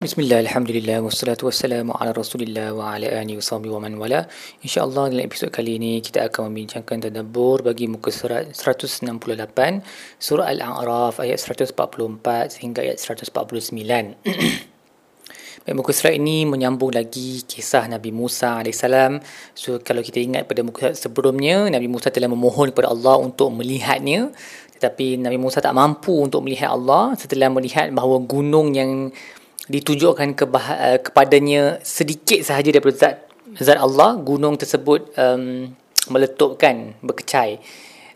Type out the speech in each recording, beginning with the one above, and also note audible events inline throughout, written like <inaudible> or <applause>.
Bismillah, Alhamdulillah, wassalatu wassalamu ala rasulillah wa ala alihi wa sahbihi wa man wala. InsyaAllah dalam episod kali ini kita akan membincangkan tadabbur bagi muka surat 168 Surah Al-A'raf ayat 144 sehingga ayat 149 <clears throat> Baik, muka surat ini menyambung lagi kisah Nabi Musa AS So kalau kita ingat pada muka surat sebelumnya Nabi Musa telah memohon kepada Allah untuk melihatnya. Tetapi Nabi Musa tak mampu untuk melihat Allah setelah melihat bahawa gunung yang ditunjukkan ke uh, kepadanya sedikit sahaja daripada zat zat Allah gunung tersebut um, meletupkan berkecai.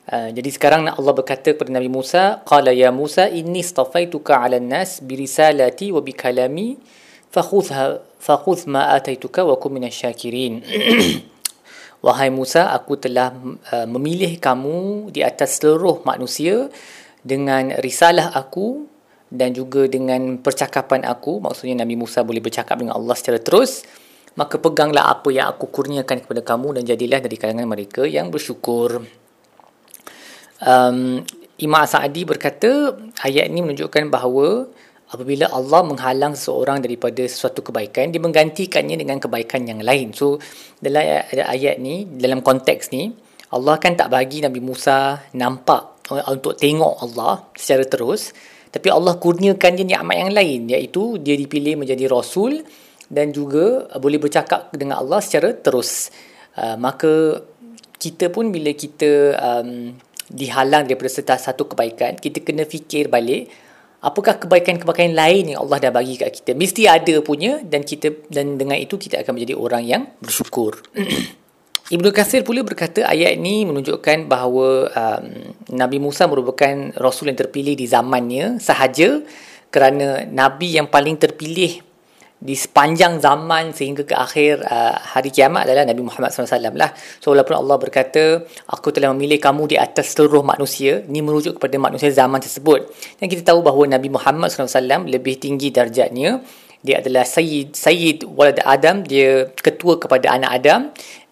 Uh, jadi sekarang Allah berkata kepada Nabi Musa qala ya Musa inni istafaituka 'ala an-nas bi risalati wa bi kalami fakhudha fakhudh ma ataituka wa kum minasyakirin <clears throat> Wahai Musa, aku telah uh, memilih kamu di atas seluruh manusia dengan risalah aku dan juga dengan percakapan aku maksudnya Nabi Musa boleh bercakap dengan Allah secara terus maka peganglah apa yang aku kurniakan kepada kamu dan jadilah dari kalangan mereka yang bersyukur. Um, Imam Sa'adi berkata ayat ini menunjukkan bahawa apabila Allah menghalang seseorang daripada sesuatu kebaikan dia menggantikannya dengan kebaikan yang lain. So dalam ayat ni dalam konteks ni Allah kan tak bagi Nabi Musa nampak untuk tengok Allah secara terus tapi Allah kurniakan dia nikmat yang lain iaitu dia dipilih menjadi rasul dan juga boleh bercakap dengan Allah secara terus. Uh, maka kita pun bila kita um, dihalang daripada satu kebaikan, kita kena fikir balik apakah kebaikan-kebaikan lain yang Allah dah bagi kat kita. Mesti ada punya dan kita dan dengan itu kita akan menjadi orang yang bersyukur. <clears throat> Ibnu Katsir pula berkata ayat ini menunjukkan bahawa um, Nabi Musa merupakan rasul yang terpilih di zamannya sahaja kerana nabi yang paling terpilih di sepanjang zaman sehingga ke akhir uh, hari kiamat adalah Nabi Muhammad SAW lah. So walaupun Allah berkata, aku telah memilih kamu di atas seluruh manusia, ini merujuk kepada manusia zaman tersebut. Dan kita tahu bahawa Nabi Muhammad SAW lebih tinggi darjatnya dia adalah Sayyid, Sayyid Walad Adam, dia ketua kepada anak Adam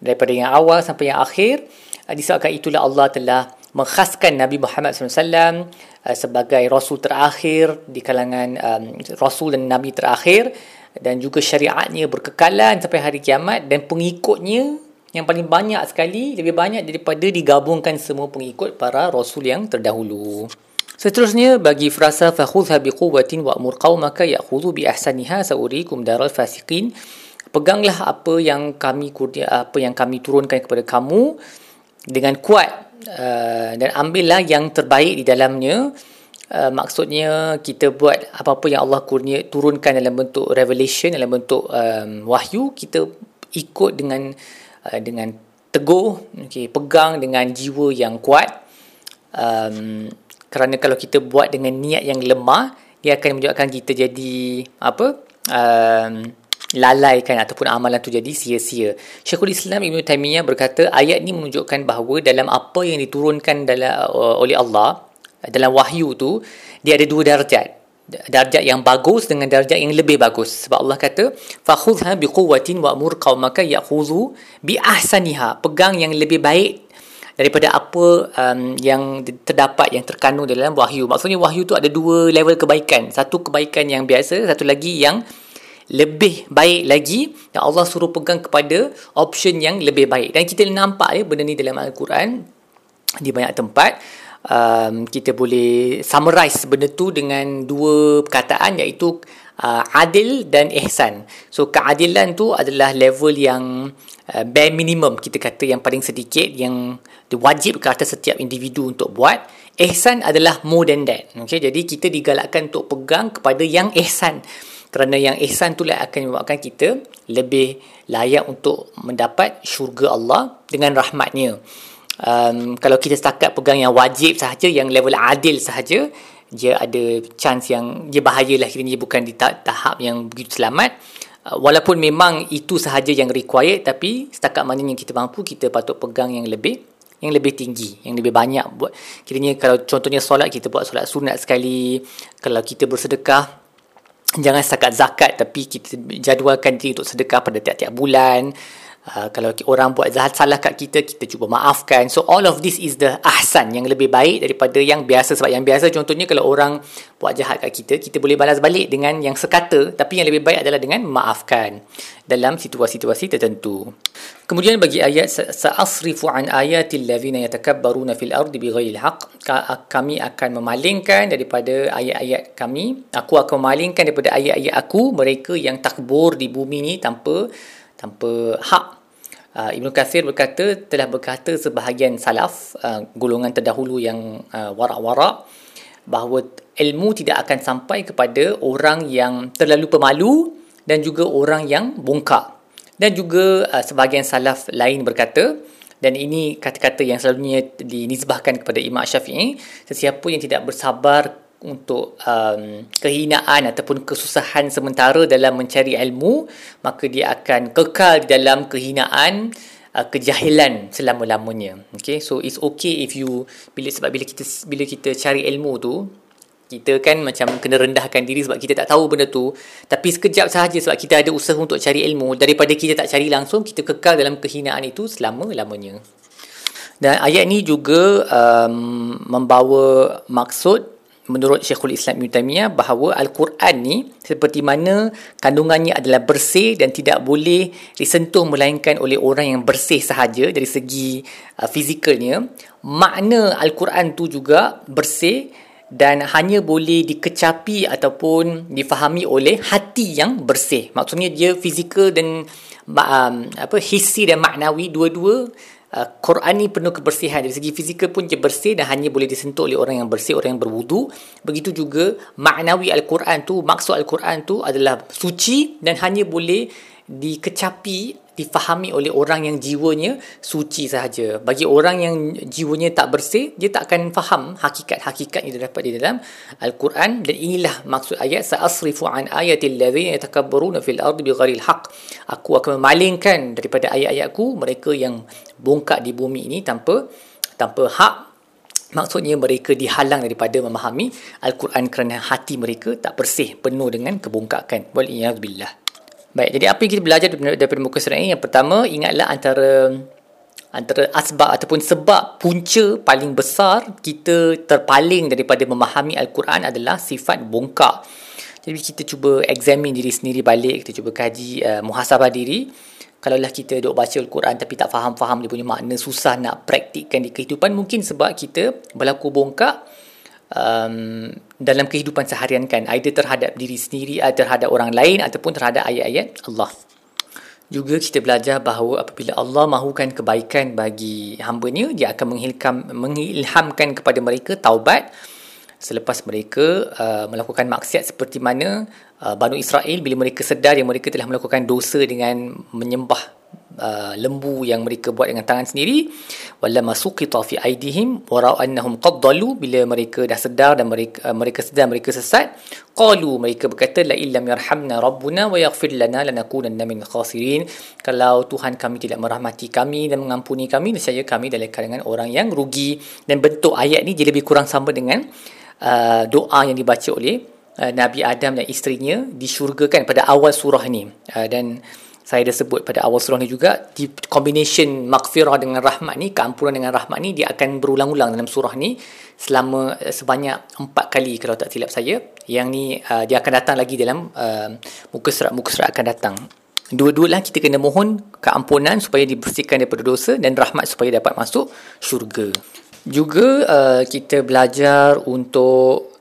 daripada yang awal sampai yang akhir. Disebabkan itulah Allah telah mengkhaskan Nabi Muhammad SAW uh, sebagai Rasul terakhir di kalangan um, Rasul dan Nabi terakhir dan juga syariatnya berkekalan sampai hari kiamat dan pengikutnya yang paling banyak sekali lebih banyak daripada digabungkan semua pengikut para Rasul yang terdahulu. Seterusnya bagi frasa fakhudha biquwwatin wa amur qaumaka ya'khudhu bi ahsaniha saurikum daral fasiqin peganglah apa yang kami apa yang kami turunkan kepada kamu dengan kuat uh, dan ambillah yang terbaik di dalamnya. Uh, maksudnya kita buat apa-apa yang Allah kurnia turunkan dalam bentuk revelation dalam bentuk um, wahyu kita ikut dengan uh, dengan teguh okey pegang dengan jiwa yang kuat. Um, kerana kalau kita buat dengan niat yang lemah dia akan menyebabkan kita jadi apa um, lalaikan ataupun amalan tu jadi sia-sia. Syekhul Islam Ibn Taymiyah berkata ayat ni menunjukkan bahawa dalam apa yang diturunkan dalam uh, oleh Allah dalam wahyu tu dia ada dua darjat. Darjat yang bagus dengan darjat yang lebih bagus. Sebab Allah kata fakhudha biquwwatin wa amur qaumaka ya'khudhu bi ahsaniha. Pegang yang lebih baik daripada apa um, yang terdapat yang terkandung dalam wahyu. Maksudnya wahyu tu ada dua level kebaikan. Satu kebaikan yang biasa, satu lagi yang lebih baik lagi dan Allah suruh pegang kepada option yang lebih baik. Dan kita nampak ya benda ni dalam Al-Quran di banyak tempat um, kita boleh summarize benda tu dengan dua perkataan iaitu uh, adil dan ihsan. So keadilan tu adalah level yang uh, bare minimum kita kata yang paling sedikit yang diwajib ke atas setiap individu untuk buat. Ihsan adalah more than that. Okay, jadi kita digalakkan untuk pegang kepada yang ihsan. Kerana yang ihsan tu lah akan menyebabkan kita lebih layak untuk mendapat syurga Allah dengan rahmatnya. Um, kalau kita setakat pegang yang wajib sahaja, yang level adil sahaja, dia ada chance yang dia bahayalah kiranya bukan di tahap yang begitu selamat. Uh, walaupun memang itu sahaja yang required tapi setakat mana yang kita mampu kita patut pegang yang lebih yang lebih tinggi, yang lebih banyak buat. Kiranya kalau contohnya solat kita buat solat sunat sekali, kalau kita bersedekah jangan setakat zakat tapi kita jadualkan diri untuk sedekah pada tiap-tiap bulan. Uh, kalau orang buat zahat salah kat kita, kita cuba maafkan. So all of this is the ahsan yang lebih baik daripada yang biasa. Sebab yang biasa contohnya kalau orang buat jahat kat kita, kita boleh balas balik dengan yang sekata. Tapi yang lebih baik adalah dengan maafkan dalam situasi-situasi tertentu. Kemudian bagi ayat sa'asrifu an ayatil ladzina yatakabbaruna fil ardi bighairi haqq kami akan memalingkan daripada ayat-ayat kami aku akan memalingkan daripada ayat-ayat aku mereka yang takbur di bumi ni tanpa tanpa hak. Uh, Ibn Kathir berkata, telah berkata sebahagian salaf, uh, golongan terdahulu yang uh, warak-warak, bahawa ilmu tidak akan sampai kepada orang yang terlalu pemalu dan juga orang yang bongkak. Dan juga uh, sebahagian salaf lain berkata, dan ini kata-kata yang selalunya dinisbahkan kepada Imam Syafi'i, sesiapa yang tidak bersabar untuk um, kehinaan ataupun kesusahan sementara dalam mencari ilmu maka dia akan kekal di dalam kehinaan uh, kejahilan selama-lamanya. Okay so it's okay if you bila sebab bila kita bila kita cari ilmu tu kita kan macam kena rendahkan diri sebab kita tak tahu benda tu. Tapi sekejap sahaja sebab kita ada usaha untuk cari ilmu daripada kita tak cari langsung kita kekal dalam kehinaan itu selama-lamanya. Dan ayat ni juga um, membawa maksud menurut Syekhul Islam Ibn Taymiyah bahawa Al-Quran ni seperti mana kandungannya adalah bersih dan tidak boleh disentuh melainkan oleh orang yang bersih sahaja dari segi uh, fizikalnya. Makna Al-Quran tu juga bersih dan hanya boleh dikecapi ataupun difahami oleh hati yang bersih. Maksudnya dia fizikal dan um, apa hissi dan maknawi dua-dua Uh, Quran ni penuh kebersihan. Dari segi fizikal pun dia bersih dan hanya boleh disentuh oleh orang yang bersih orang yang berwudu. Begitu juga maknawi al-Quran tu maksud al-Quran tu adalah suci dan hanya boleh dikecapi difahami oleh orang yang jiwanya suci sahaja. Bagi orang yang jiwanya tak bersih, dia tak akan faham hakikat-hakikat yang terdapat di dalam Al-Quran dan inilah maksud ayat sa'asrifu an ayatil ladzina yatakabbaruna fil ardi bighairi haqq. Aku akan memalingkan daripada ayat-ayatku mereka yang bongkak di bumi ini tanpa tanpa hak. Maksudnya mereka dihalang daripada memahami Al-Quran kerana hati mereka tak bersih, penuh dengan kebongkakan. Waliyahzubillah. Baik, jadi apa yang kita belajar daripada, muka surat ini? Yang pertama, ingatlah antara antara asbab ataupun sebab punca paling besar kita terpaling daripada memahami Al-Quran adalah sifat bongkak. Jadi kita cuba examine diri sendiri balik, kita cuba kaji uh, muhasabah diri. Kalaulah kita duk baca Al-Quran tapi tak faham-faham dia punya makna, susah nak praktikkan di kehidupan, mungkin sebab kita berlaku bongkak um, dalam kehidupan seharian kan either terhadap diri sendiri atau terhadap orang lain ataupun terhadap ayat-ayat Allah. Juga kita belajar bahawa apabila Allah mahukan kebaikan bagi hamba-Nya dia akan menghilkam, mengilhamkan kepada mereka taubat. Selepas mereka uh, melakukan maksiat seperti mana uh, Banu Israel bila mereka sedar yang mereka telah melakukan dosa dengan menyembah uh, lembu yang mereka buat dengan tangan sendiri wala masuqita fi aidihim wa ra'a annahum qad dalu bila mereka dah sedar dan mereka uh, mereka sedar mereka sesat qalu mereka berkata la illam yarhamna rabbuna wa yaghfir lana lanakunanna min khasirin. Kalau Tuhan kami tidak merahmati kami dan mengampuni kami nescaya kami dalam kalangan orang yang rugi. Dan bentuk ayat ni dia lebih kurang sama dengan uh, doa yang dibaca oleh uh, Nabi Adam dan isterinya di syurga kan pada awal surah ni. Uh, dan saya dah sebut pada awal surah ni juga di combination maghfirah dengan rahmat ni keampunan dengan rahmat ni dia akan berulang-ulang dalam surah ni selama uh, sebanyak empat kali kalau tak silap saya. Yang ni uh, dia akan datang lagi dalam uh, muka surat muka surat akan datang. Dua-dua lah kita kena mohon keampunan supaya dibersihkan daripada dosa dan rahmat supaya dapat masuk syurga. Juga uh, kita belajar untuk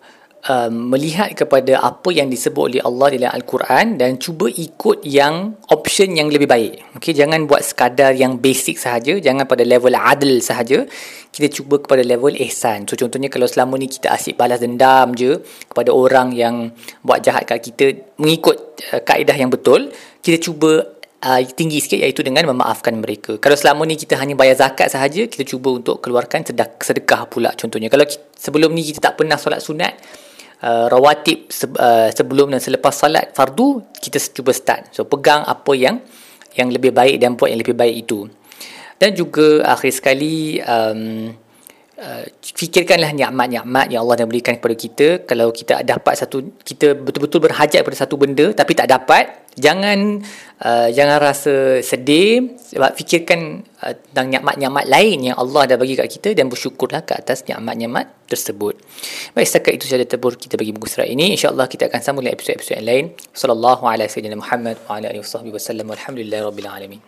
um, melihat kepada apa yang disebut oleh Allah dalam Al-Quran dan cuba ikut yang option yang lebih baik. Okay, jangan buat sekadar yang basic sahaja, jangan pada level adil sahaja. Kita cuba kepada level ihsan. So contohnya kalau selama ni kita asyik balas dendam je kepada orang yang buat jahat kat kita mengikut uh, kaedah yang betul, kita cuba uh, tinggi sikit iaitu dengan memaafkan mereka. Kalau selama ni kita hanya bayar zakat sahaja, kita cuba untuk keluarkan sedekah pula contohnya. Kalau sebelum ni kita tak pernah solat sunat, uh, rawatib se- uh, sebelum dan selepas salat fardu kita cuba start. So pegang apa yang yang lebih baik dan buat yang lebih baik itu. Dan juga akhir sekali um, uh, fikirkanlah nikmat-nikmat yang Allah dah berikan kepada kita kalau kita dapat satu kita betul-betul berhajat pada satu benda tapi tak dapat Jangan uh, jangan rasa sedih sebab fikirkan uh, tentang nikmat-nikmat lain yang Allah dah bagi kat kita dan bersyukurlah ke atas nikmat-nikmat tersebut. Baik setakat itu saja tebur kita bagi buku surat ini. Insya-Allah kita akan sambung dengan episod-episod yang lain. Sallallahu alaihi wasallam Muhammad wa ala alihi wasallam. Walhamdulillahirabbil alamin.